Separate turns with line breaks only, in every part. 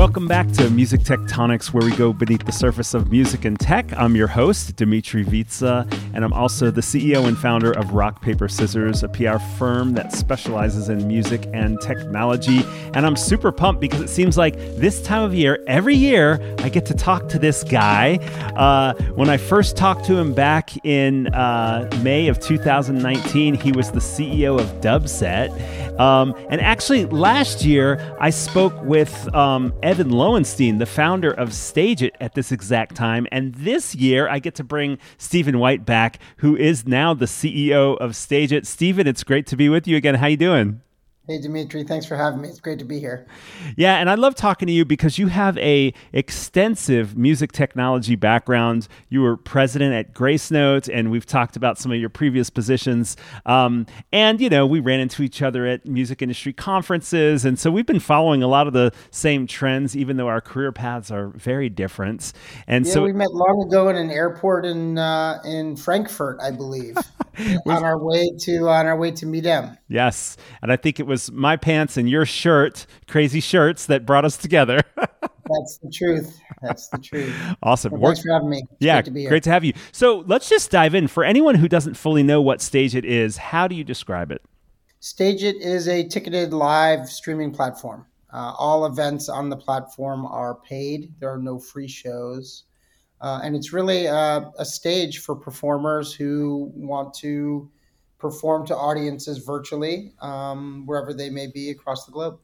Welcome back to Music Tectonics, where we go beneath the surface of music and tech. I'm your host, Dmitri Vietze, and I'm also the CEO and founder of Rock Paper Scissors, a PR firm that specializes in music and technology. And I'm super pumped because it seems like this time of year, every year, I get to talk to this guy. Uh, when I first talked to him back in uh, May of 2019, he was the CEO of Dubset. Um, and actually, last year, I spoke with um, Evan Lowenstein, the founder of StageIt, at this exact time. And this year, I get to bring Stephen White back, who is now the CEO of StageIt. Stephen, it's great to be with you again. How you doing?
Hey Dmitri, thanks for having me. It's great to be here.
Yeah, and I love talking to you because you have a extensive music technology background. You were president at Gracenote, and we've talked about some of your previous positions. Um, and you know, we ran into each other at music industry conferences, and so we've been following a lot of the same trends, even though our career paths are very different. And
yeah,
so
we met long ago in an airport in uh, in Frankfurt, I believe, on our way to on our way to meet them.
Yes, and I think it was my pants and your shirt, crazy shirts, that brought us together.
That's the truth. That's the truth.
awesome.
Well, thanks for having me. It's
yeah,
great to be here.
great to have you. So let's just dive in. For anyone who doesn't fully know what StageIt is, how do you describe it?
StageIt is a ticketed live streaming platform. Uh, all events on the platform are paid. There are no free shows. Uh, and it's really a, a stage for performers who want to perform to audiences virtually, um, wherever they may be across the globe.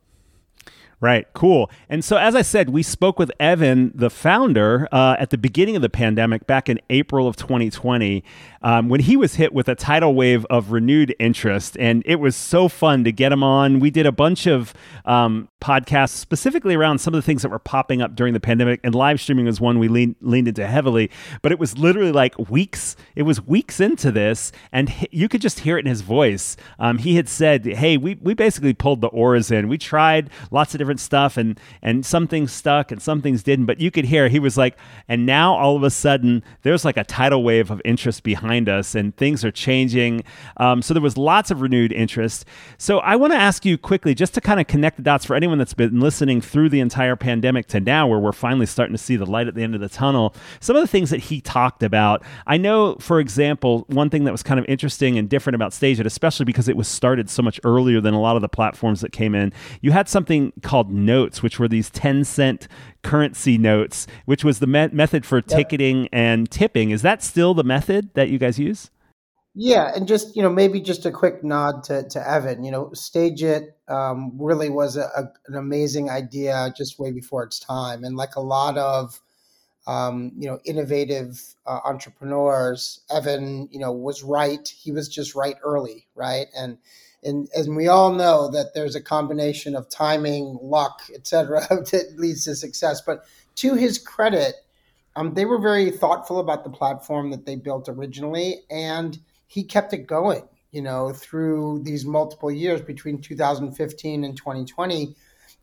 Right, cool. And so, as I said, we spoke with Evan, the founder, uh, at the beginning of the pandemic back in April of 2020, um, when he was hit with a tidal wave of renewed interest. And it was so fun to get him on. We did a bunch of um, podcasts specifically around some of the things that were popping up during the pandemic, and live streaming was one we leaned, leaned into heavily. But it was literally like weeks, it was weeks into this, and he, you could just hear it in his voice. Um, he had said, Hey, we, we basically pulled the oars in. We tried lots of different stuff and and some things stuck and some things didn't but you could hear he was like and now all of a sudden there's like a tidal wave of interest behind us and things are changing. Um, so there was lots of renewed interest. So i want to ask you quickly just to kind of connect the dots for anyone that's been listening through the entire pandemic to now where we're finally starting to see the light at the end of the tunnel some of the things that he talked about. I know for example one thing that was kind of interesting and different about StageIt especially because it was started so much earlier than a lot of the platforms that came in you had something called notes, which were these 10 cent currency notes, which was the me- method for yep. ticketing and tipping. Is that still the method that you guys use?
Yeah, and just you know maybe just a quick nod to, to Evan. You know, StageIt um, really was a, a, an amazing idea just way before its time, and like a lot of um, you know innovative uh, entrepreneurs, Evan you know was right. He was just right early, right, and and and we all know that there's a combination of timing, luck, etc., that leads to success. But to his credit, um, they were very thoughtful about the platform that they built originally, and he kept it going. You know, through these multiple years between 2015 and 2020,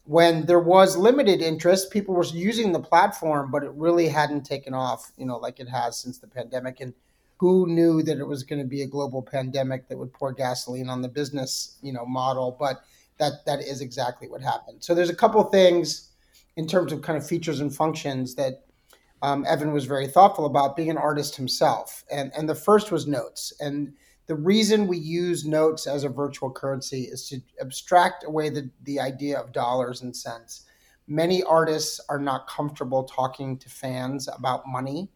when there was limited interest, people were using the platform, but it really hadn't taken off. You know, like it has since the pandemic, and who knew that it was going to be a global pandemic that would pour gasoline on the business you know model but that that is exactly what happened. So there's a couple things in terms of kind of features and functions that um, evan was very thoughtful about being an artist himself. And and the first was notes. And the reason we use notes as a virtual currency is to abstract away the, the idea of dollars and cents. Many artists are not comfortable talking to fans about money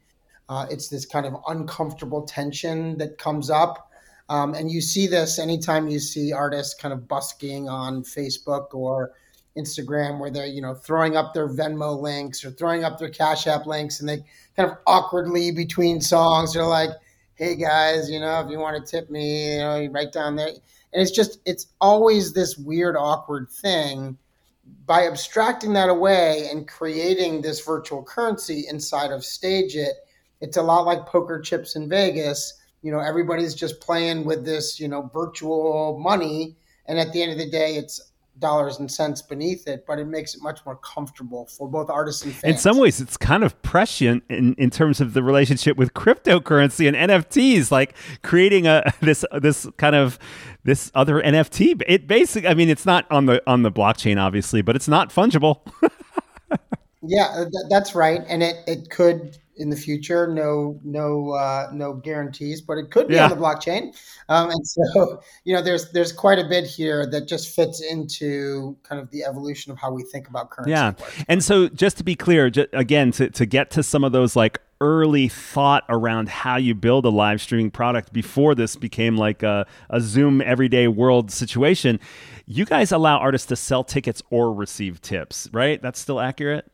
uh, it's this kind of uncomfortable tension that comes up. Um, and you see this anytime you see artists kind of busking on Facebook or Instagram where they're, you know, throwing up their Venmo links or throwing up their Cash App links and they kind of awkwardly between songs, they're like, hey guys, you know, if you want to tip me, you know, you write down there. And it's just, it's always this weird, awkward thing. By abstracting that away and creating this virtual currency inside of StageIt, it's a lot like poker chips in Vegas. You know, everybody's just playing with this, you know, virtual money. And at the end of the day, it's dollars and cents beneath it, but it makes it much more comfortable for both artists and fans.
In some ways, it's kind of prescient in, in terms of the relationship with cryptocurrency and NFTs, like creating a this this kind of this other NFT. It basically, I mean, it's not on the on the blockchain, obviously, but it's not fungible.
yeah, th- that's right, and it it could in the future. No, no, uh, no guarantees, but it could be yeah. on the blockchain. Um, and so, you know, there's there's quite a bit here that just fits into kind of the evolution of how we think about currency.
Yeah, and so just to be clear, just, again, to to get to some of those like early thought around how you build a live streaming product before this became like a, a Zoom everyday world situation. You guys allow artists to sell tickets or receive tips, right? That's still accurate?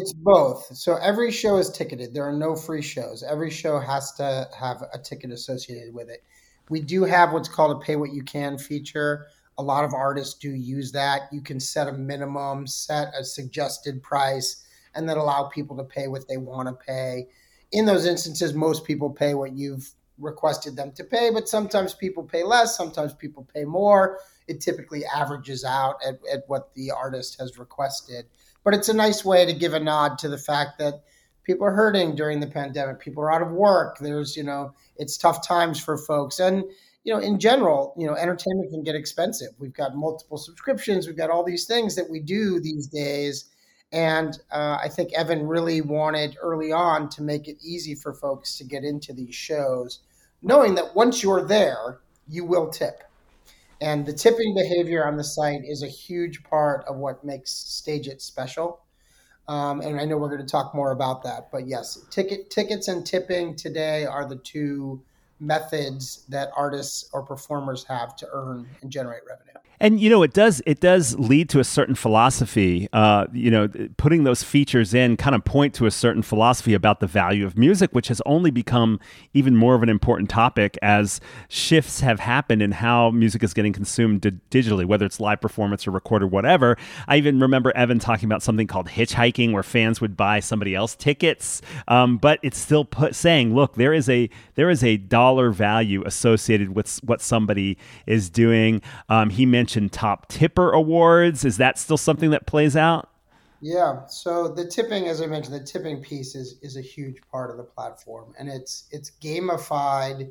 It's both. So every show is ticketed. There are no free shows. Every show has to have a ticket associated with it. We do have what's called a pay what you can feature. A lot of artists do use that. You can set a minimum, set a suggested price, and then allow people to pay what they want to pay. In those instances, most people pay what you've requested them to pay, but sometimes people pay less, sometimes people pay more. It typically averages out at, at what the artist has requested. But it's a nice way to give a nod to the fact that people are hurting during the pandemic. People are out of work. There's, you know, it's tough times for folks. And, you know, in general, you know, entertainment can get expensive. We've got multiple subscriptions. We've got all these things that we do these days. And uh, I think Evan really wanted early on to make it easy for folks to get into these shows, knowing that once you're there, you will tip. And the tipping behavior on the site is a huge part of what makes StageIt special. Um, and I know we're going to talk more about that. But yes, ticket tickets and tipping today are the two methods that artists or performers have to earn and generate revenue.
And you know, it does it does lead to a certain philosophy. Uh, you know, putting those features in kind of point to a certain philosophy about the value of music, which has only become even more of an important topic as shifts have happened in how music is getting consumed digitally, whether it's live performance or recorded, whatever. I even remember Evan talking about something called hitchhiking, where fans would buy somebody else tickets, um, but it's still put, saying, look, there is a there is a dollar value associated with what somebody is doing. Um, he mentioned mentioned top tipper awards. Is that still something that plays out?
Yeah. So the tipping, as I mentioned, the tipping piece is is a huge part of the platform, and it's it's gamified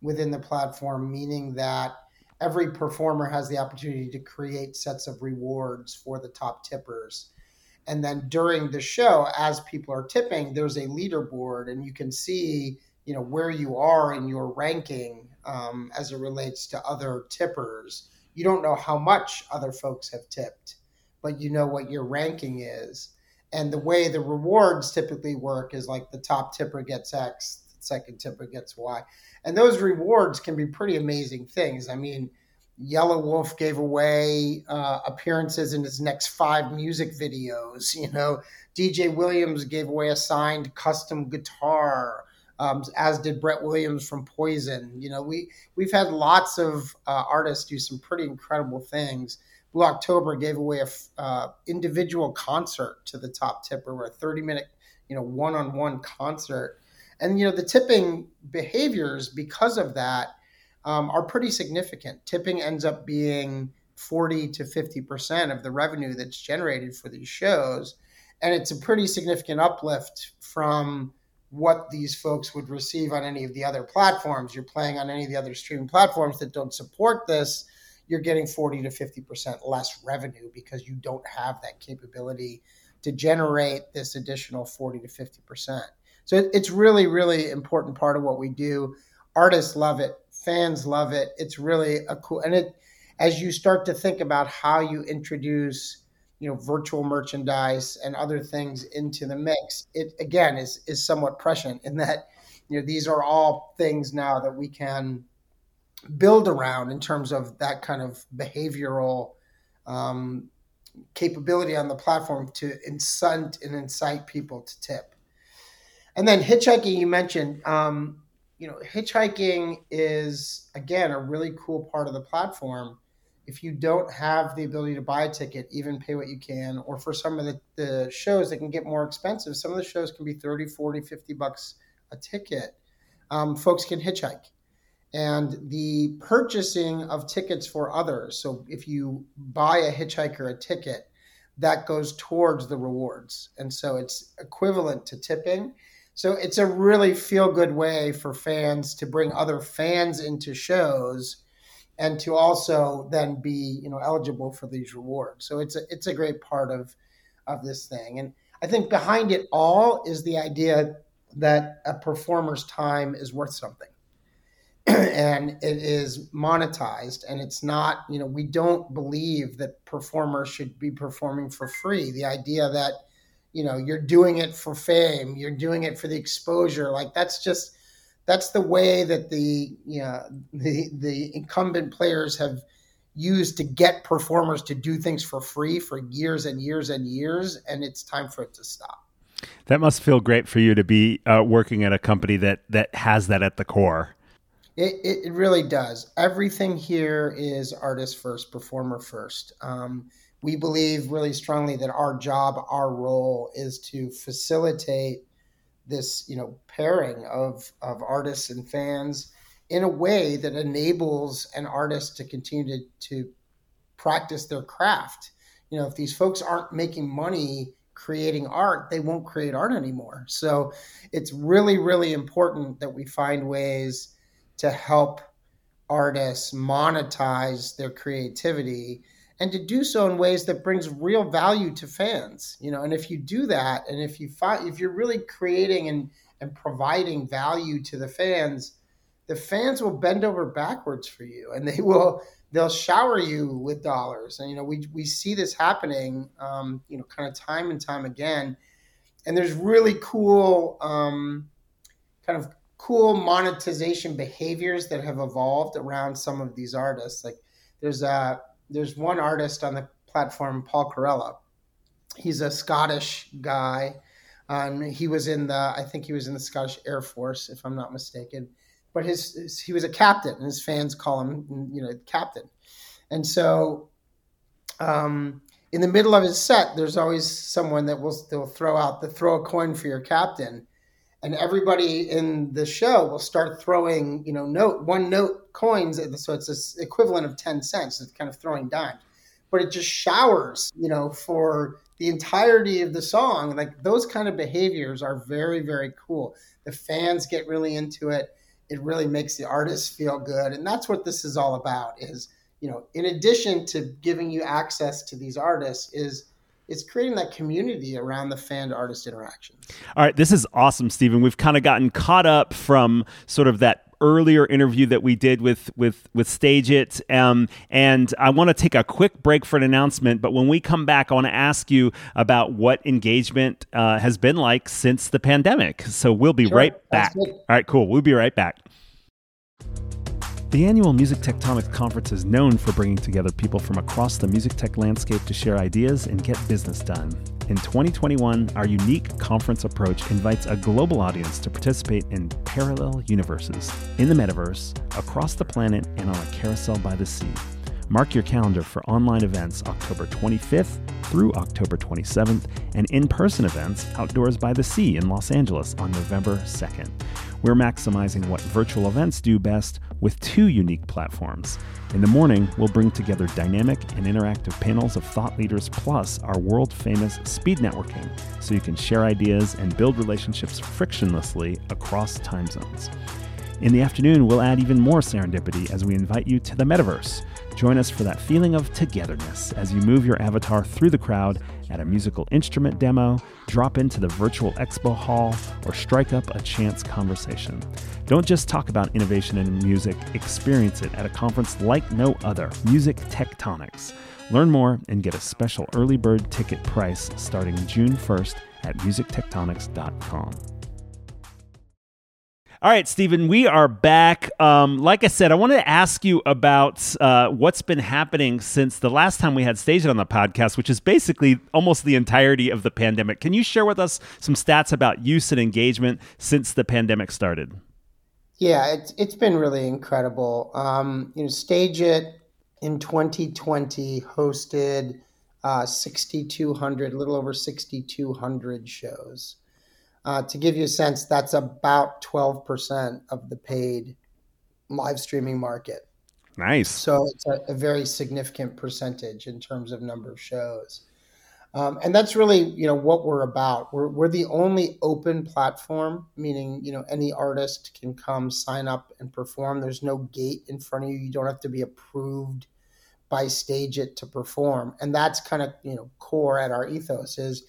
within the platform, meaning that every performer has the opportunity to create sets of rewards for the top tippers. And then during the show, as people are tipping, there's a leaderboard, and you can see, you know, where you are in your ranking um, as it relates to other tippers you don't know how much other folks have tipped, but you know what your ranking is. And the way the rewards typically work is like the top tipper gets X, the second tipper gets Y. And those rewards can be pretty amazing things. I mean, Yelawolf gave away uh, appearances in his next five music videos. You know, DJ Williams gave away a signed custom guitar um, as did Brett Williams from Poison. You know, we we've had lots of uh, artists do some pretty incredible things. Blue October gave away a uh, individual concert to the top tipper, or a thirty minute, you know, one on one concert. And you know, the tipping behaviors because of that um, are pretty significant. Tipping ends up being forty to fifty percent of the revenue that's generated for these shows, and it's a pretty significant uplift from what these folks would receive on any of the other platforms. You're playing on any of the other streaming platforms that don't support this, you're getting 40 to 50% less revenue because you don't have that capability to generate this additional 40 to 50%. So it's really, really important part of what we do. Artists love it, fans love it. It's really a cool, and it, as you start to think about how you introduce you know virtual merchandise and other things into the mix it again is is somewhat prescient in that you know these are all things now that we can build around in terms of that kind of behavioral um, capability on the platform to incent and incite people to tip. And then hitchhiking you mentioned um, you know hitchhiking is again a really cool part of the platform if you don't have the ability to buy a ticket, even pay what you can, or for some of the, the shows that can get more expensive, some of the shows can be 30, 40, 50 bucks a ticket. Um, folks can hitchhike. and the purchasing of tickets for others. So if you buy a hitchhiker a ticket, that goes towards the rewards. And so it's equivalent to tipping. So it's a really feel good way for fans to bring other fans into shows and to also then be, you know, eligible for these rewards. So it's a, it's a great part of of this thing. And I think behind it all is the idea that a performer's time is worth something. and it is monetized and it's not you know we don't believe that performers should be performing for free the idea that you know you're doing it for fame you're doing it for the exposure like that's just that's the way that the you know the the incumbent players have used to get performers to do things for free for years and years and years and it's time for it to stop
that must feel great for you to be uh, working at a company that that has that at the core
it, it, really does. Everything here is artist first, performer first. Um, we believe really strongly that our job, our role is to facilitate this, you know, pairing of, of artists and fans in a way that enables an artist to continue to, to practice their craft. You know, if these folks aren't making money creating art, they won't create art anymore. So it's really, really important that we find ways to help artists monetize their creativity and to do so in ways that brings real value to fans you know? And if you do that and if you find if you're really creating and and providing value to the fans the fans will bend over backwards for you and they will they'll shower you with dollars. And you know we we see this happening um, you know kind of time and time again. And there's really cool um, kind of cool monetization behaviors that have evolved around some of these artists. Like there's a there's one artist on the platform, Paul Corella. He's a Scottish guy. Um, he was in the I think he was in the Scottish Air Force, if I'm not mistaken. But his, his he was a captain, and his fans call him you know captain. And so um, in the middle of his set, there's always someone that will they'll throw out the throw a coin for your captain and everybody in the show will start throwing, you know, note one note coins. So it's this equivalent of 10 cents. It's kind of throwing dimes, but it just showers, you know, for the entirety of the song. Like those kind of behaviors are very, very cool. The fans get really into it. It really makes the artists feel good. And that's what this is all about is, you know, in addition to giving you access to these artists is it's creating that community around the fan to artist interaction.
All right, this is awesome, Stephen. We've kind of gotten caught up from sort of that earlier interview that we did with with with StageIt, um, and I want to take a quick break for an announcement. But when we come back, I want to ask you about what engagement uh, has been like since the pandemic. So we'll be sure, right back. All right, cool. We'll be right back. The annual Music Tectonics Conference is known for bringing together people from across the music tech landscape to share ideas and get business done. In 2021, our unique conference approach invites a global audience to participate in parallel universes, in the metaverse, across the planet, and on a carousel by the sea. Mark your calendar for online events October 25th through October 27th and in person events outdoors by the sea in Los Angeles on November 2nd. We're maximizing what virtual events do best with two unique platforms. In the morning, we'll bring together dynamic and interactive panels of thought leaders plus our world famous speed networking so you can share ideas and build relationships frictionlessly across time zones. In the afternoon, we'll add even more serendipity as we invite you to the metaverse. Join us for that feeling of togetherness as you move your avatar through the crowd at a musical instrument demo, drop into the virtual expo hall, or strike up a chance conversation. Don't just talk about innovation in music, experience it at a conference like no other Music Tectonics. Learn more and get a special early bird ticket price starting June 1st at musictectonics.com. All right, Stephen, we are back. Um, like I said, I wanted to ask you about uh, what's been happening since the last time we had StageIt on the podcast, which is basically almost the entirety of the pandemic. Can you share with us some stats about use and engagement since the pandemic started?
Yeah, it's, it's been really incredible. Um, you know, StageIt in 2020 hosted uh, 6,200, a little over 6,200 shows. Uh, to give you a sense, that's about 12% of the paid live streaming market.
Nice.
So it's a, a very significant percentage in terms of number of shows. Um, and that's really, you know, what we're about. We're, we're the only open platform, meaning, you know, any artist can come sign up and perform. There's no gate in front of you. You don't have to be approved by StageIt to perform. And that's kind of, you know, core at our ethos is,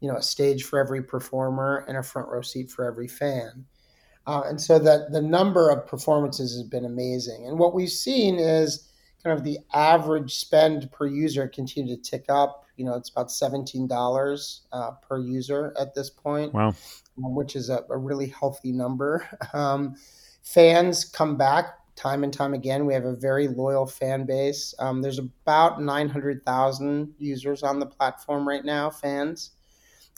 you know, a stage for every performer and a front row seat for every fan. Uh, and so that the number of performances has been amazing. And what we've seen is kind of the average spend per user continue to tick up. You know, it's about $17 uh, per user at this point.
Wow.
Um, which is a, a really healthy number. Um, fans come back time and time again. We have a very loyal fan base. Um, there's about 900,000 users on the platform right now, fans.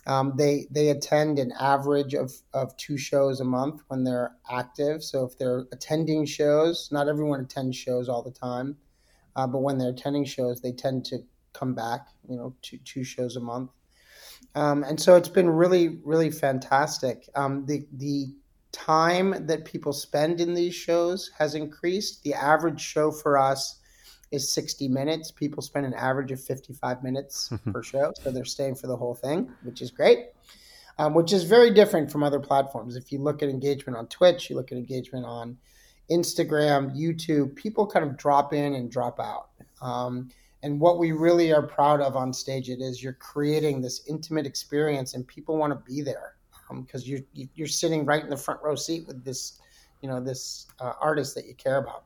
Um, they they attend an average of, of two shows a month when they're active. So if they're attending shows, not everyone attends shows all the time, uh, but when they're attending shows, they tend to come back. You know, two two shows a month, um, and so it's been really really fantastic. Um, the the time that people spend in these shows has increased. The average show for us is 60 minutes. People spend an average of 55 minutes per show. So they're staying for the whole thing, which is great, um, which is very different from other platforms. If you look at engagement on Twitch, you look at engagement on Instagram, YouTube, people kind of drop in and drop out. Um, and what we really are proud of on StageIt is you're creating this intimate experience and people want to be there because um, you're, you're sitting right in the front row seat with this, you know, this uh, artist that you care about.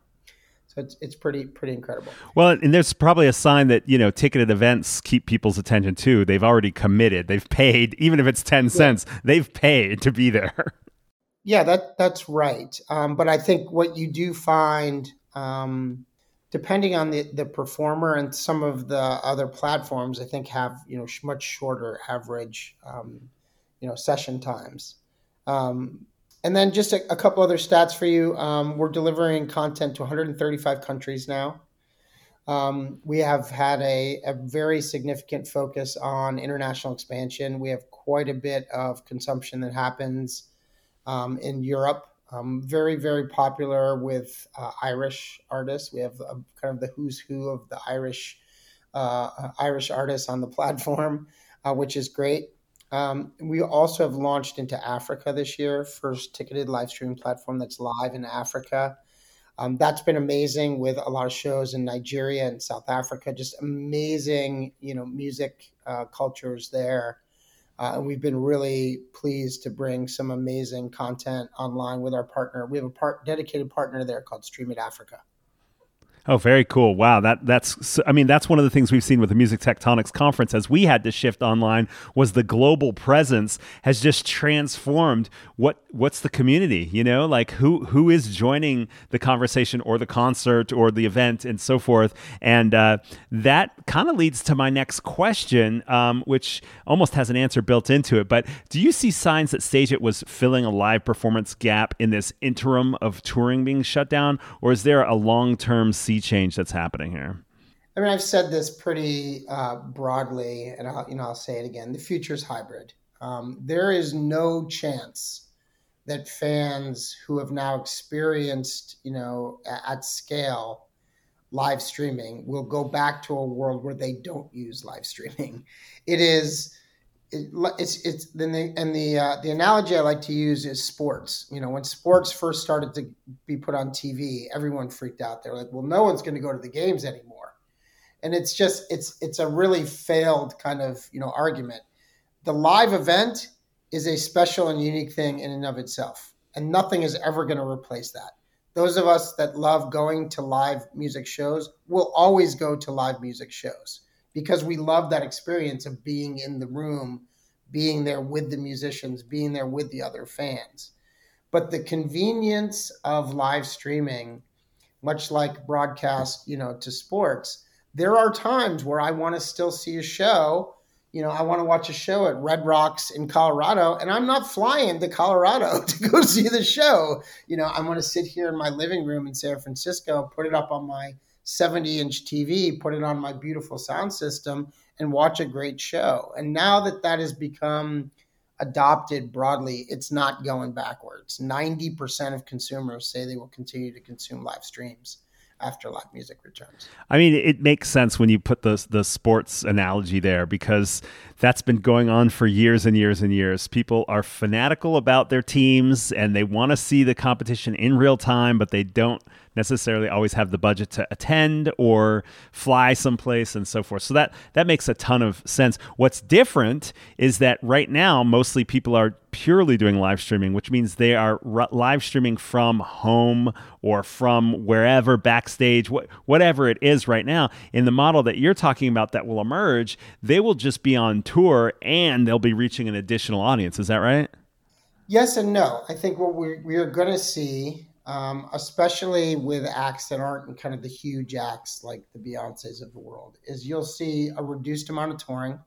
So it's it's pretty pretty incredible.
Well, and there's probably a sign that you know ticketed events keep people's attention too. They've already committed. They've paid, even if it's ten cents. They've paid to be there.
Yeah, that that's right. Um, but I think what you do find, um, depending on the the performer and some of the other platforms, I think have you know much shorter average, um, you know, session times. Um, and then just a, a couple other stats for you. Um, we're delivering content to 135 countries now. Um, we have had a, a, very significant focus on international expansion. We have quite a bit of consumption that happens um, in Europe. Um, very, very popular with uh, Irish artists. We have a, kind of the who's who of the Irish uh, Irish artists on the platform, uh, which is great. Um, we also have launched into Africa this year, first ticketed live streaming platform that's live in Africa. Um, that's been amazing with a lot of shows in Nigeria and South Africa. Just amazing, you know, music uh, cultures there, uh, and we've been really pleased to bring some amazing content online with our partner. We have a part dedicated partner there called Stream It Africa.
Oh, very cool! Wow, that that's I mean that's one of the things we've seen with the Music Tectonics conference as we had to shift online was the global presence has just transformed what what's the community, you know, like who who is joining the conversation or the concert or the event and so forth, and uh, that kind of leads to my next question, um, which almost has an answer built into it. But do you see signs that StageIt was filling a live performance gap in this interim of touring being shut down, or is there a long term sea change that's happening here?
I mean, I've said this pretty uh, broadly, and I'll, you know I'll say it again: the future is hybrid. Um, there is no chance that fans who have now experienced, you know, at, at scale live streaming will go back to a world where they don't use live streaming. It is it, it's it's then the and the uh, the analogy I like to use is sports. You know, when sports first started to be put on TV, everyone freaked out. They're like, "Well, no one's going to go to the games anymore," and it's just it's it's a really failed kind of you know argument. The live event is a special and unique thing in and of itself, and nothing is ever going to replace that. Those of us that love going to live music shows will always go to live music shows because we love that experience of being in the room, being there with the musicians, being there with the other fans. But the convenience of live streaming, much like broadcast, you know, to sports, there are times where I want to still see a show. You know, I want to watch a show at Red Rocks in Colorado, and I'm not flying to Colorado to go see the show. You know, I want to sit here in my living room in San Francisco, put it up on my 70 inch TV, put it on my beautiful sound system, and watch a great show. And now that that has become adopted broadly, it's not going backwards. 90% of consumers say they will continue to consume live streams after live music returns.
I mean, it makes sense when you put the the sports analogy there because that's been going on for years and years and years. People are fanatical about their teams and they want to see the competition in real time, but they don't necessarily always have the budget to attend or fly someplace and so forth. So that that makes a ton of sense. What's different is that right now mostly people are purely doing live streaming, which means they are r- live streaming from home or from wherever backstage, wh- whatever it is right now. In the model that you're talking about that will emerge, they will just be on tour and they'll be reaching an additional audience. Is that right?
Yes and no. I think what we're, we are going to see um, especially with acts that aren't kind of the huge acts like the Beyonces of the world, is you'll see a reduced amount of touring.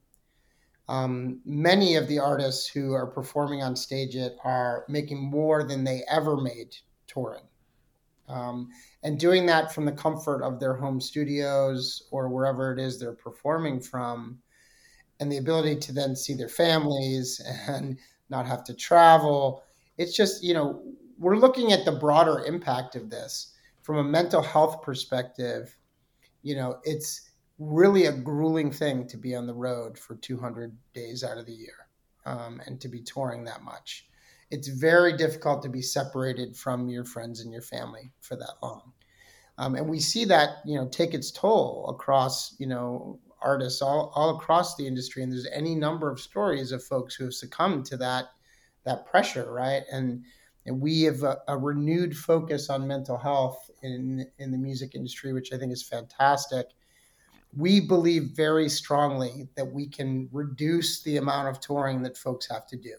Um, many of the artists who are performing on StageIt are making more than they ever made touring. Um, and doing that from the comfort of their home studios or wherever it is they're performing from, and the ability to then see their families and not have to travel. It's just, you know, we're looking at the broader impact of this from a mental health perspective. You know, it's really a grueling thing to be on the road for 200 days out of the year um, and to be touring that much. It's very difficult to be separated from your friends and your family for that long. Um, and we see that, you know, take its toll across, you know, artists all, all across the industry. And there's any number of stories of folks who have succumbed to that, that pressure, right? And, and we have a, a, renewed focus on mental health in in the music industry, which I think is fantastic. We believe very strongly that we can reduce the amount of touring that folks have to do.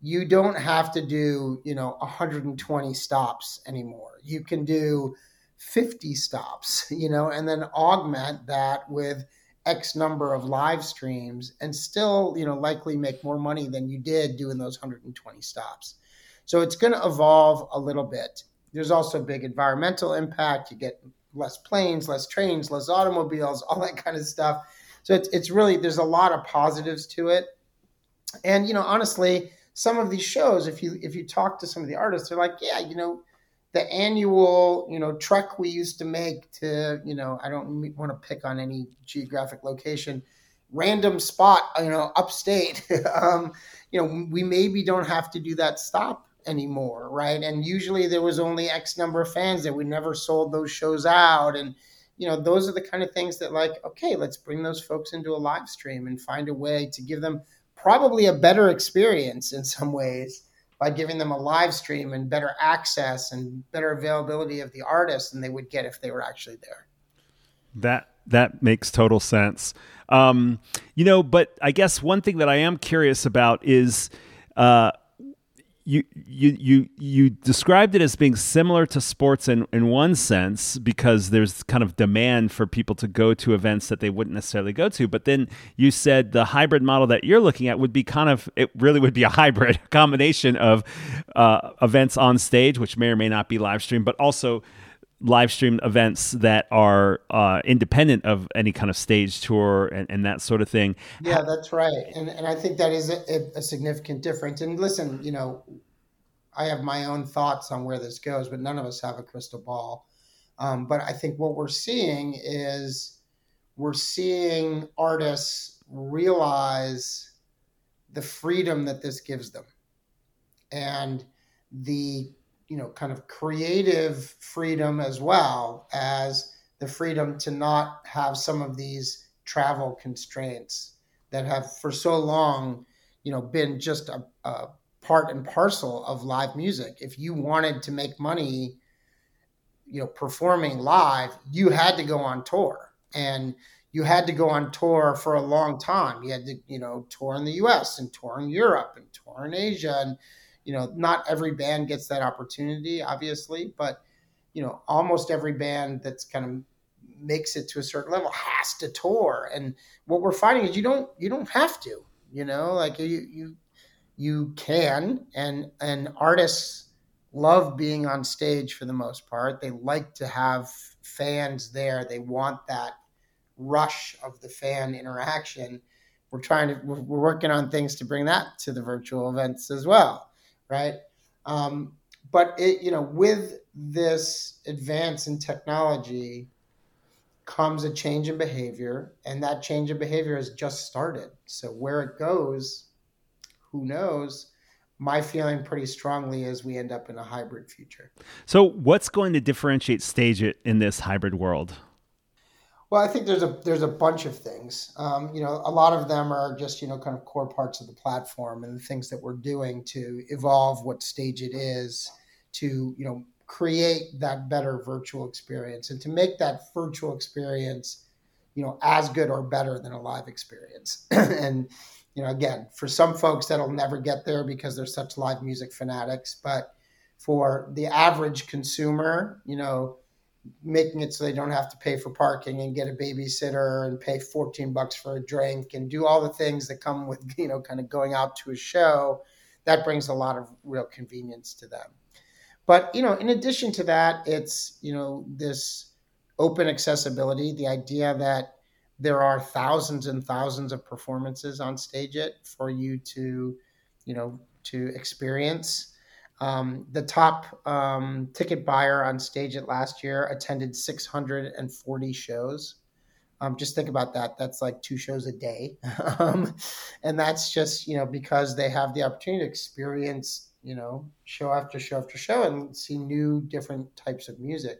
You don't have to do, you know, 120 stops anymore. You can do 50 stops, you know, and then augment that with X number of live streams and still, you know, likely make more money than you did doing those 120 stops. So it's going to evolve a little bit. There's also big environmental impact. You get less planes, less trains, less automobiles, all that kind of stuff. So it's it's really there's a lot of positives to it. And you know, honestly, some of these shows, if you if you talk to some of the artists, they're like, yeah, you know, the annual you know trek we used to make to you know I don't want to pick on any geographic location, random spot you know upstate. um, you know, we maybe don't have to do that stop anymore, right? And usually there was only X number of fans that we never sold those shows out. And, you know, those are the kind of things that, like, okay, let's bring those folks into a live stream and find a way to give them probably a better experience in some ways by giving them a live stream and better access and better availability of the artist than they would get if they were actually there.
That that makes total sense. Um, you know, but I guess one thing that I am curious about is uh, you you you you described it as being similar to sports in in one sense because there's kind of demand for people to go to events that they wouldn't necessarily go to. But then you said the hybrid model that you're looking at would be kind of it really would be a hybrid combination of uh, events on stage which may or may not be live streamed but also live streamed events that are uh, independent of any kind of stage tour and, and, that sort of thing.
Yeah, that's right. And, and I think that is a, a, significant difference. And listen, you know, I have my own thoughts on where this goes, but none of us have a crystal ball. Um, but I think what we're seeing is we're seeing artists realize the freedom that this gives them and the you know kind of creative freedom as well as the freedom to not have some of these travel constraints that have for so long you know been just a, a part and parcel of live music. If you wanted to make money you know performing live you had to go on tour and you had to go on tour for a long time. You had to you know tour in the us and tour in europe and tour in asia and you know, not every band gets that opportunity, obviously, but you know, almost every band that's kind of makes it to a certain level has to tour. And what we're finding is you don't you don't have to, you know, like you you you can and and artists love being on stage for the most part. They like to have fans there. They want that rush of the fan interaction we're trying to we're, working on things to bring that to the virtual events as well, right? Um, but it you know with this advance in technology comes a change in behavior and that change in behavior has just started. So where it goes who knows? My feeling pretty strongly is we end up in a hybrid future.
So what's going to differentiate StageIt in this hybrid world
well, I think there's a there's a bunch of things. Um, you know, a lot of them are just you know kind of core parts of the platform and the things that we're doing to evolve what StageIt is to you know create that better virtual experience and to make that virtual experience you know as good or better than a live experience. and you know, again, for some folks that'll never get there because they're such live music fanatics, but for the average consumer, you know making it so they don't have to pay for parking and get a babysitter and pay 14 bucks for a drink and do all the things that come with you know kind of going out to a show that brings a lot of real convenience to them. But you know in addition to that it's you know this open accessibility the idea that there are thousands and thousands of performances on StageIt for you to you know to experience um, the top um, ticket buyer on StageIt last year attended 640 shows. Um, just think about that. That's like two shows a day. Um, and that's just, you know, because they have the opportunity to experience, you know, show after show after show and see new, different types of music.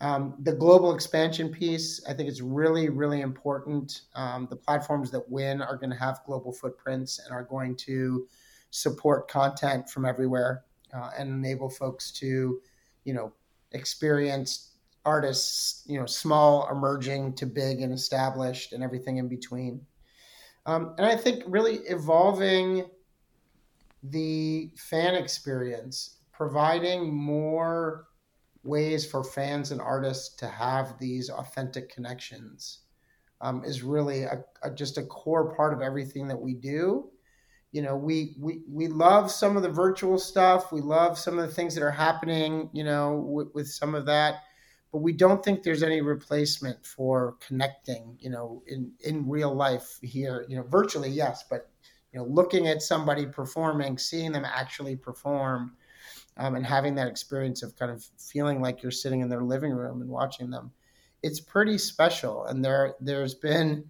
Um, the global expansion piece, I think it's really, really important. Um, the platforms that win are going to have global footprints and are going to support content from everywhere uh, and enable folks to, you know, experience artists, you know, small, emerging to big and established and everything in between. Um, and I think really evolving the fan experience, providing more ways for fans and artists to have these authentic connections um, is really a, a, just a core part of everything that we do you know we we we love some of the virtual stuff. We love some of the things that are happening you know with, with some of that. But we don't think there's any replacement for connecting you know in in real life here. You know virtually yes but you know looking at somebody performing seeing them actually perform um, and having that experience of kind of feeling like you're sitting in their living room and watching them it's pretty special. And there there's been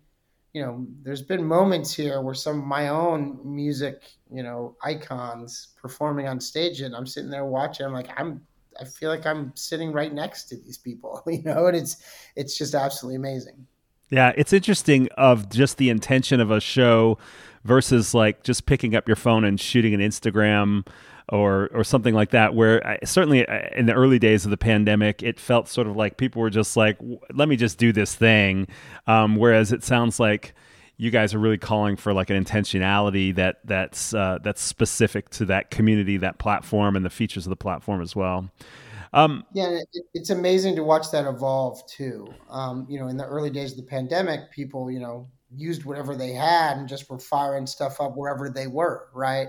you know, there's been moments here where some of my own music, you know, icons performing on stage, and I'm sitting there watching. I'm like, I'm, I feel like I'm sitting right next to these people, you know, and it's, it's just absolutely amazing.
Yeah, it's interesting of just the intention of a show versus like just picking up your phone and shooting an Instagram or or something like that where I, certainly in the early days of the pandemic it felt sort of like people were just like let me just do this thing um, whereas it sounds like you guys are really calling for like an intentionality that that's uh, that's specific to that community that platform and the features of the platform as well
um, yeah, it, it's amazing to watch that evolve too. Um, you know, in the early days of the pandemic, people, you know, used whatever they had and just were firing stuff up wherever they were, right?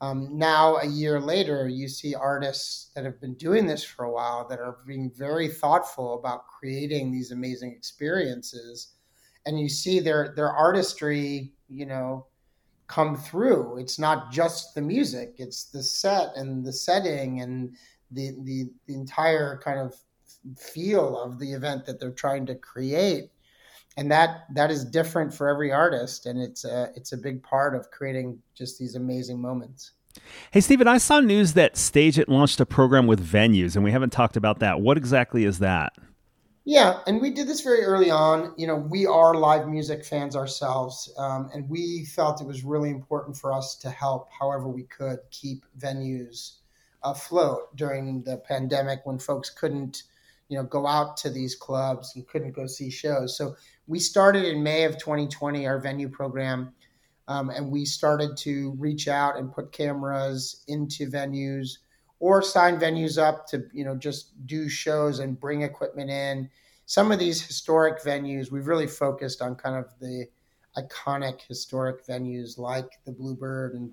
Um, now, a year later, you see artists that have been doing this for a while that are being very thoughtful about creating these amazing experiences, and you see their their artistry, you know, come through. It's not just the music; it's the set and the setting and the the, the entire kind of feel of the event that they're trying to create and that that is different for every artist and it's a it's a big part of creating just these amazing moments.
Hey stephen i saw news that StageIt launched a program with venues and we haven't talked about that. What exactly is that?
Yeah and we did this very early on. You know we are live music fans ourselves um, and we felt it was really important for us to help however we could keep venues afloat during the pandemic when folks couldn't you know go out to these clubs and couldn't go see shows. So we started in may of 2020 our venue program um, and we started to reach out and put cameras into venues or sign venues up to you know just do shows and bring equipment in some of these historic venues we've really focused on kind of the iconic historic venues like the bluebird and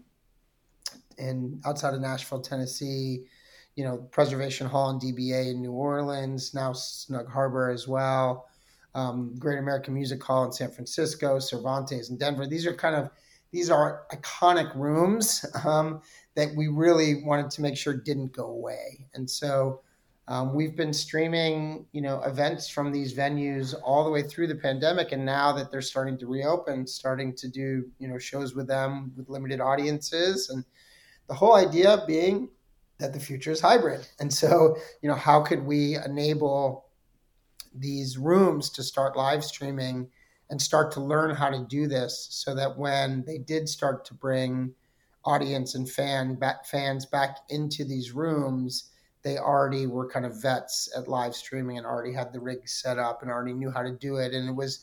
and outside of nashville tennessee you know, Preservation Hall and DBA in New Orleans, now Snug Harbor as well. Um, Great American Music Hall in San Francisco, Cervantes in Denver. These are kind of these are iconic rooms um, that we really wanted to make sure didn't go away. And so um, we've been streaming, you know, events from these venues all the way through the pandemic, and now that they're starting to reopen, starting to do, you know, shows with them with limited audiences, and the whole idea being that the future is hybrid. And so, you know, how could we enable these rooms to start live streaming and start to learn how to do this, so that when they did start to bring audience and fan back, fans back into these rooms they already were kind of vets at live streaming and already had the rig set up and already knew how to do it. And it was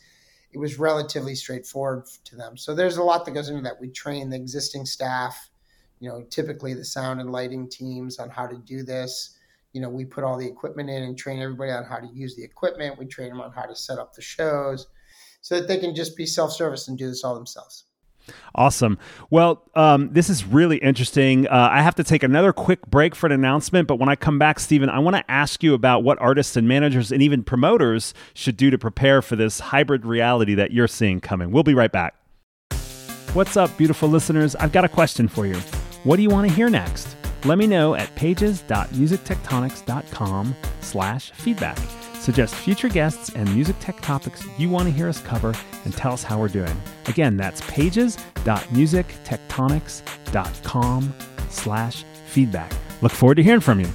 it was relatively straightforward to them. So there's a lot that goes into that. We train the existing staff you know typically the sound and lighting teams on how to do this you know we put all the equipment in and train everybody on how to use the equipment we train them on how to set up the shows so that they can just be self-service and do this all themselves
Awesome. Well, um, this is really interesting. Uh, I have to take another quick break for an announcement, but when I come back, Stephen, I want to ask you about what artists and managers and even promoters should do to prepare for this hybrid reality that you're seeing coming. We'll be right back. What's up, beautiful listeners? I've got a question for you. What do you want to hear next? Let me know at pages.musictectonics.com slash feedback. Suggest future guests and music tech topics you want to hear us cover and tell us how we're doing. Again, that's pages.musictectonics.com slash feedback. Look forward to hearing from you.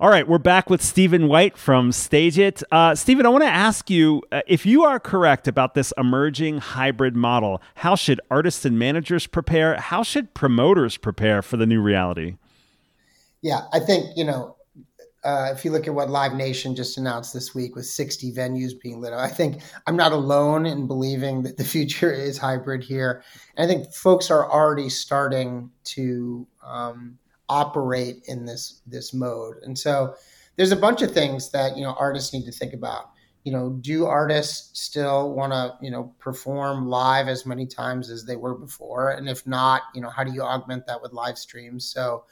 All right, we're back with Stephen White from StageIt. Uh, Stephen, I want to ask you uh, if you are correct about this emerging hybrid model, how should artists and managers prepare? How should promoters prepare for the new reality?
Yeah, I think, you know, uh, if you look at what Live Nation just announced this week with 60 venues being lit, up, I think I'm not alone in believing that the future is hybrid here. And I think folks are already starting to um, operate in this this mode. And so there's a bunch of things that you know artists need to think about. You know, do artists still want to you know perform live as many times as they were before? And if not, you know, how do you augment that with live streams? So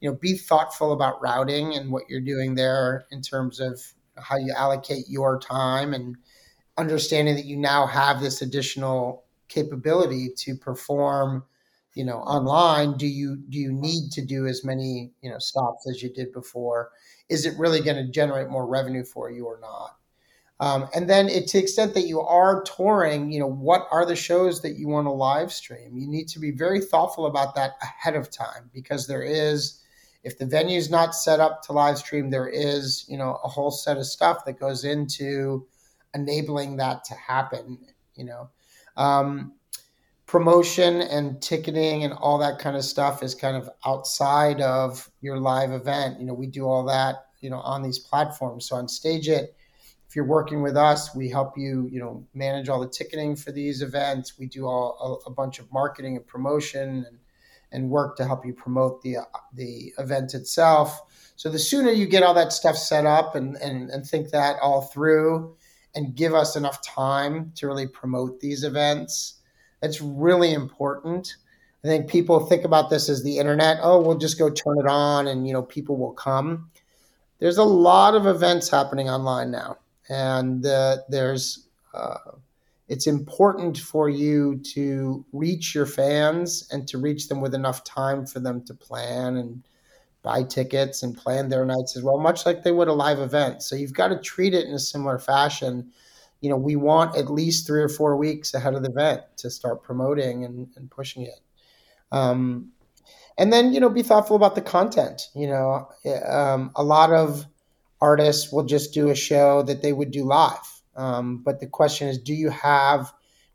you know, be thoughtful about routing and what you're doing there in terms of how you allocate your time and understanding that you now have this additional capability to perform you know online do you do you need to do as many you know stops as you did before? Is it really going to generate more revenue for you or not? Um, and then it, to the extent that you are touring you know what are the shows that you want to live stream? You need to be very thoughtful about that ahead of time because there is if the venue is not set up to live stream, there is, you know, a whole set of stuff that goes into enabling that to happen, you know. Um, promotion and ticketing and all that kind of stuff is kind of outside of your live event. You know, we do all that, you know, on these platforms. So on StageIt, if you're working with us, we help you, you know, manage all the ticketing for these events. We do all a, a bunch of marketing and promotion and and work to help you promote the the event itself. So the sooner you get all that stuff set up and, and, and think that all through and give us enough time to really promote these events, that's really important. I think people think about this as the internet. Oh, we'll just go turn it on and you know people will come. There's a lot of events happening online now, and uh, there's uh, it's important for you to reach your fans and to reach them with enough time for them to plan and buy tickets and plan their nights as well, much like they would a live event. So you've got to treat it in a similar fashion. You know, we want at least three or four weeks ahead of the event to start promoting and, and pushing it. Um, and then, you know, be thoughtful about the content. You know, um, a lot of artists will just do a show that they would do live um, but the question is, do you have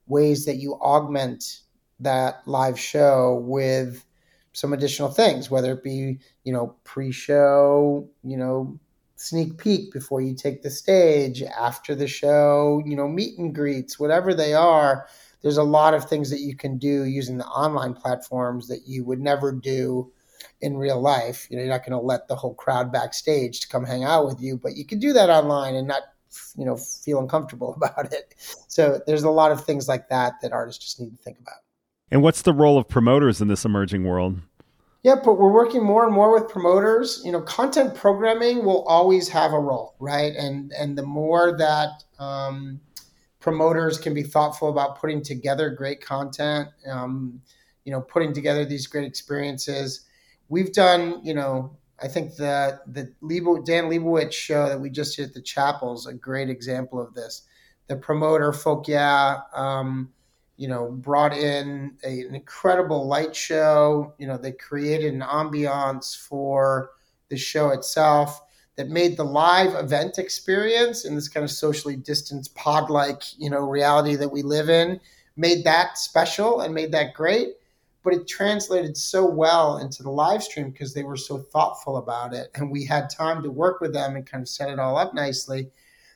ways that you augment that live show with some additional things, whether it be, you know, pre-show, you know, sneak peek before you take the stage, after the show, you know, meet and greets, whatever they are. There's a lot of things that you can do using the online platforms that you would never do in real life. You know, you're not going to let the whole crowd backstage to come hang out with you, but you can do that online and not you know feel uncomfortable about it so there's a lot of things like that that artists just need to think about
and what's the role of promoters in this emerging world
Yeah, but we're working more and more with promoters. You know, content programming will always have a role, right? And and the more that um, promoters can be thoughtful about putting together great content, um, you know, putting together these great experiences. We've done, you know, I think the the Leibov, Dan Leibovitz show that we just did at the chapel is a great example of this. The promoter, Folk Yeah, um, you know, brought in a, an incredible light show. You know, they created an ambiance for the show itself that made the live event experience in this kind of socially distanced pod like, you know, reality that we live in, made that special and made that great. But it translated so well into the live stream because they were so thoughtful about it. And we had time to work with them and kind of set it all up nicely.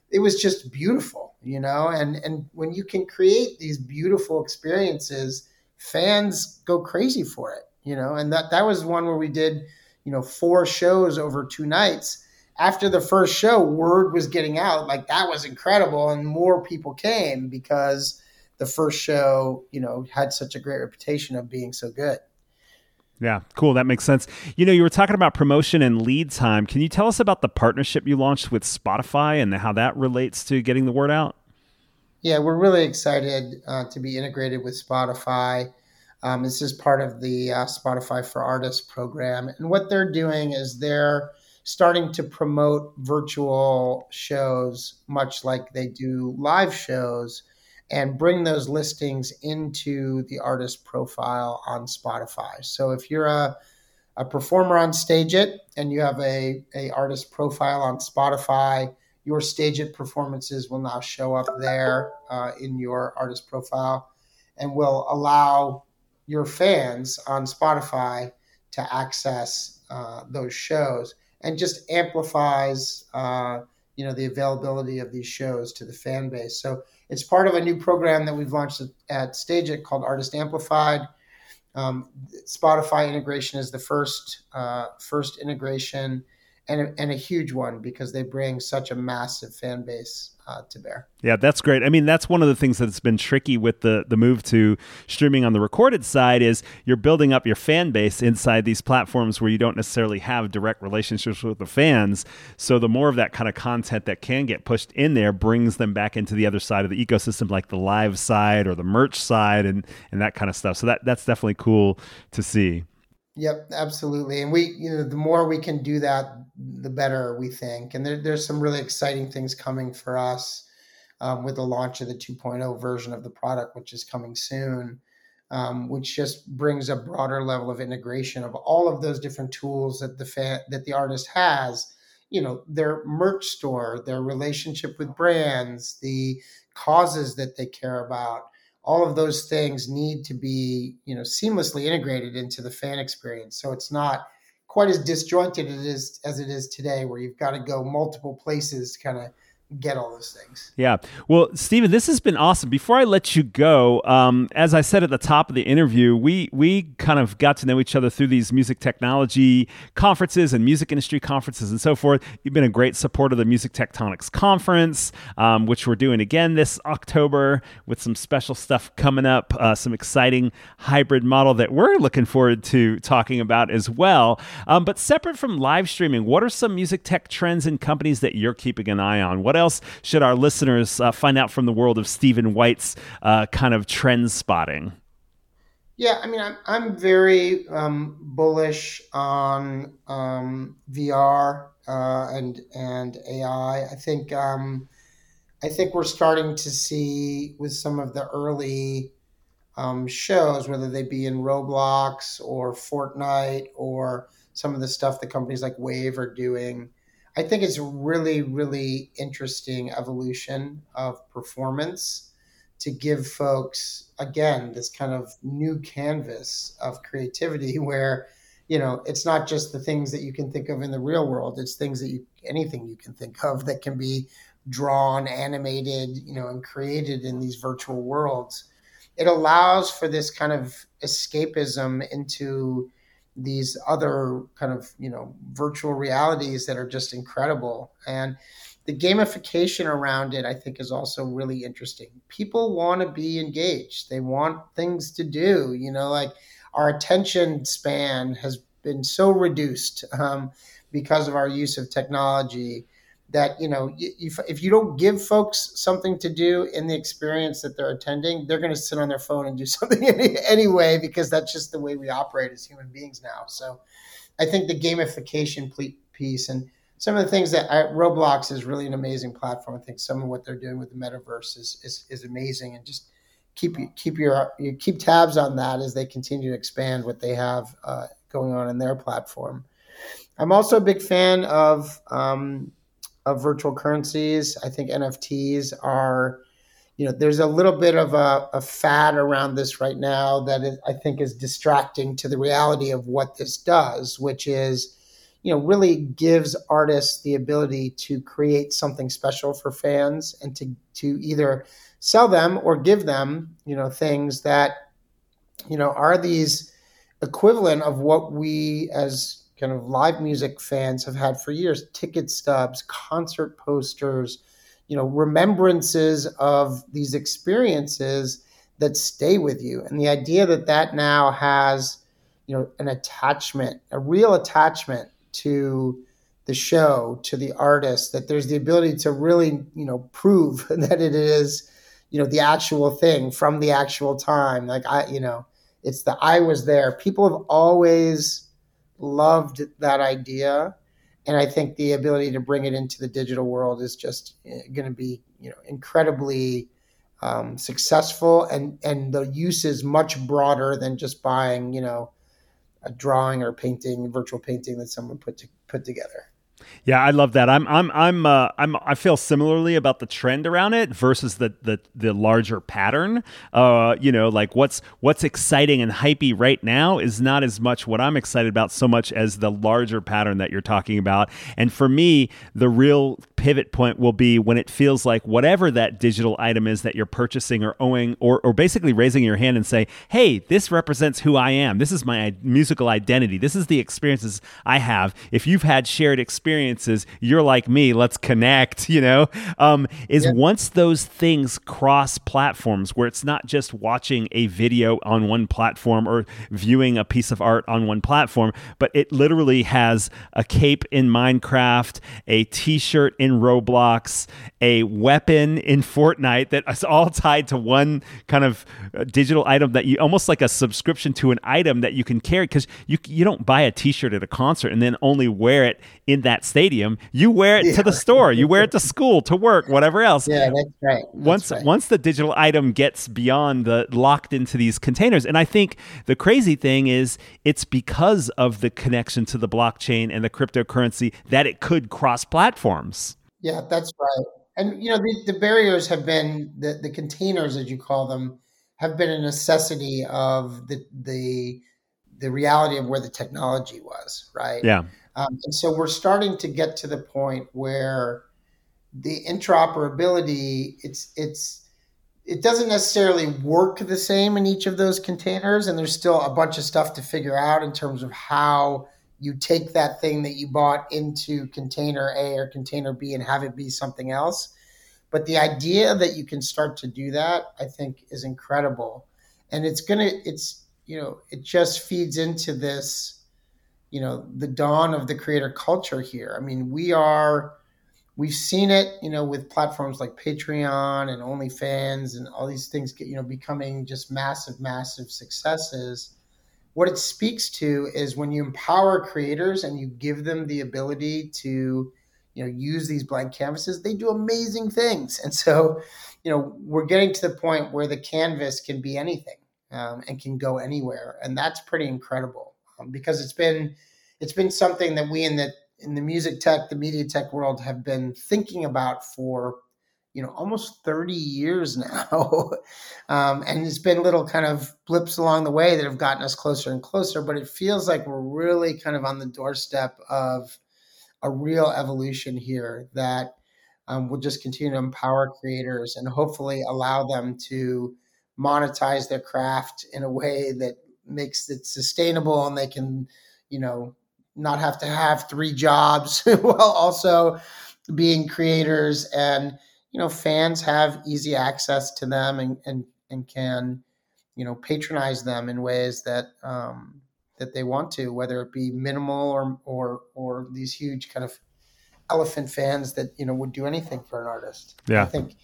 It was just beautiful, you know, and and when you can create these beautiful experiences, fans go crazy for it, you know, and that that was one where we did, you know, four shows over two nights. After the first show, word was getting out like that was incredible, and more people came because the first show, you know, had such a great reputation of being so good.
Yeah, cool. That makes sense. You know, you were talking about promotion and lead time. Can you tell us about the partnership you launched with Spotify and how that relates to getting the word out?
Yeah, we're really excited uh, to be integrated with Spotify. Um, this is part of the uh, Spotify for Artists program. And what they're doing is they're starting to promote virtual shows much like they do live shows and bring those listings into the artist profile on Spotify. So if you're a, a performer on StageIt and you have a, a artist profile on Spotify, your StageIt performances will now show up there uh, in your artist profile and will allow your fans on Spotify to access uh, those shows and just amplifies uh, you know the availability of these shows to the fan base. So it's part of a new program that we've launched at StageIt called Artist Amplified. Um, Spotify integration is the first uh, first integration and a, and a huge one because they bring such a massive fan base uh, to bear.
Yeah, that's great. I mean, that's one of the things that's been tricky with the the move to streaming on the recorded side is you're building up your fan base inside these platforms where you don't necessarily have direct relationships with the fans. So the more of that kind of content that can get pushed in there brings them back into the other side of the ecosystem, like the live side or the merch side and and that kind of stuff. So that that's definitely cool to see.
Yep, absolutely. And we, you know, the more we can do that, the better we think. And there, there's some really exciting things coming for us um, with the launch of the 2.0 version of the product, which is coming soon, um, which just brings a broader level of integration of all of those different tools that the fan, that the artist has. You know, their merch store, their relationship with brands, the causes that they care about all of those things need to be you know seamlessly integrated into the fan experience so it's not quite as disjointed it is as it is today where you've got to go multiple places to kind of get all those things.
Yeah. Well, Stephen, this has been awesome. Before I let you go, um, as I said at the top of the interview, we we kind of got to know each other through these music technology conferences and music industry conferences and so forth. You've been a great supporter of the Music Tectonics conference, um, which we're doing again this October with some special stuff coming up, uh, some exciting hybrid model that we're looking forward to talking about as well. Um, but separate from live streaming, what are some music tech trends and companies that you're keeping an eye on? What else should our listeners uh, find out from the world of Stephen White's uh, kind of trend spotting?
Yeah, I mean, I'm, I'm very um, bullish on um, VR uh, and and AI. I think um, I think we're starting to see with some of the early um, shows, whether they be in Roblox or Fortnite or some of the stuff that companies like Wave are doing, I think it's a really, really interesting evolution of performance to give folks, again, this kind of new canvas of creativity where, you know, it's not just the things that you can think of in the real world, it's things that you, anything you can think of that can be drawn, animated, you know, and created in these virtual worlds. It allows for this kind of escapism into these other kind of you know virtual realities that are just incredible. And the gamification around it i think is also really interesting. People want to be engaged. They want things to do you know like our attention span has been so reduced um, because of our use of technology that you know if, if you don't give folks something to do in the experience that they're attending they're going to sit on their phone and do something anyway because that's just the way we operate as human beings now. So i think the gamification piece and some of the things that I, roblox is really an amazing platform. I think some of what they're doing with the metaverse is is, is amazing and just keep keep your you keep tabs on that as they continue to expand what they have uh, going on in their platform. I'm also a big fan of um, of virtual currencies. I think NFTs are, you know, there's a little bit of a, a fad around this right now that is, I think is distracting to the reality of what this does, which is, you know, really gives artists the ability to create something special for fans and to to either sell them or give them, you know, things that, you know, are these equivalent of what we as kind of live music fans have had for years ticket stubs concert posters you know remembrances of these experiences that stay with you. And the idea that that now has you know an attachment a real attachment to the show to the artist that there's the ability to really you know prove that it is you know the actual thing from the actual time. Like i you know it's the i was there. People have always loved that idea and I think the ability to bring it into the digital world is just eh, going to be you know incredibly um, successful and and the use is much broader than just buying you know a drawing or painting virtual painting that someone put to, put together.
Yeah, I love that. I'm I'm I'm uh, I'm I feel similarly about the trend around it versus the the the larger pattern. Uh, you know, like what's what's exciting and hypey right now is not as much what I'm excited about so much as the larger pattern that you're talking about. And for me, the real pivot point will be when it feels like whatever that digital item is that you're purchasing or owing or or basically raising your hand and say, "Hey, this represents who I am. This is my musical identity. This is the experiences I have." If you've had shared experience experiences. You're like me. Let's connect. You know, um, is yeah. once those things cross platforms, where it's not just watching a video on one platform or viewing a piece of art on one platform, but it literally has a cape in Minecraft, a T-shirt in Roblox, a weapon in Fortnite that is all tied to one kind of uh, digital item that you almost like a subscription to an item that you can carry because you you don't buy a T-shirt at a concert and then only wear it in that stadium. You wear it yeah. to the store, you wear it to school, to work, whatever else.
Yeah, that's right. That's
once
right.
once the digital item gets beyond the locked into these containers, and I think the crazy thing is it's because of the connection to the blockchain and the cryptocurrency that it could cross platforms.
Yeah, that's right. And you know the, the barriers have been the, the containers, as you call them, have been a necessity of the the the reality of where the technology was, right?
Yeah.
Um, and so we're starting to get to the point where the interoperability it's it's it doesn't necessarily work the same in each of those containers and there's still a bunch of stuff to figure out in terms of how you take that thing that you bought into container A or container B and have it be something else. But the idea that you can start to do that I think is incredible. And it's going to it's you know it just feeds into this you know the dawn of the creator culture here. I mean, we are we've seen it, you know, with platforms like Patreon and OnlyFans and all these things, you know, becoming just massive, massive successes. What it speaks to is when you empower creators and you give them the ability to, you know, use these blank canvases, they do amazing things. And so, you know, we're getting to the point where the canvas can be anything um, and can go anywhere, and that's pretty incredible because it's been it's been something that we in the in the music tech, the media tech world have been thinking about for you know almost 30 years now. Um, and it's been little kind of blips along the way that have gotten us closer and closer but it feels like we're really kind of on the doorstep of a real evolution here that um, will just continue to empower creators and hopefully allow them to monetize their craft in a way that makes it sustainable and they can, you know, not have to have three jobs while also being creators and you know fans have easy access to them and and, and can you know patronize them in ways that um, that they want to, whether it be minimal or or or these huge kind of elephant fans that you know would do anything for an artist.
Yeah.
I think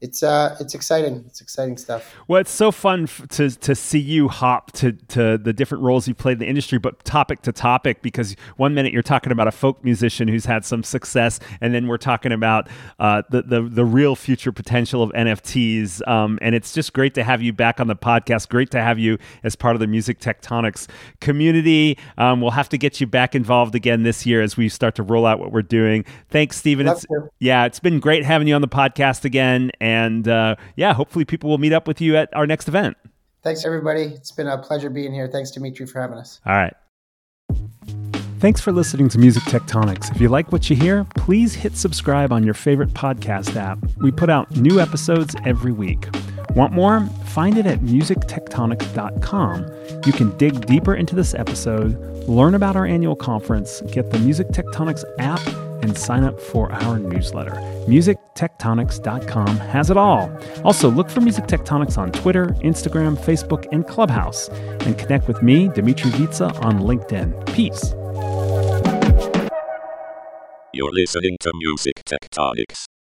it's uh it's exciting. It's exciting stuff.
Well it's so fun f- to to see you hop to to the different roles you played in the industry but topic to topic because one minute you're talking about a folk musician who's had some success and then we're talking about uh, the, the the real future potential of nfts um, and it's just great to have you back on the podcast. Great to have you as part of the music tectonics community. Um, we'll have to get you back involved again this year as we start to roll out what we're doing. Thanks stephen it's, yeah it's been great having you on the podcast again and uh, yeah, hopefully people will meet up with you at our next event.
thanks everybody it's been a pleasure being here thanks Dmitri for having us
All right. Thanks for listening to Music Tectonics. If you like what you hear, please hit subscribe on your favorite podcast app. We put out new episodes every week. Want more? Find it at musictectonics.com. You can dig deeper into this episode, learn about our annual conference, get the Music Tectonics app, and sign up for our newsletter. MusicTectonics.com has it all. Also, look for Music Tectonics on Twitter, Instagram, Facebook, and Clubhouse, and connect with me, Dmitri Vietze, on LinkedIn. Peace.
You're listening to Music Tectonics.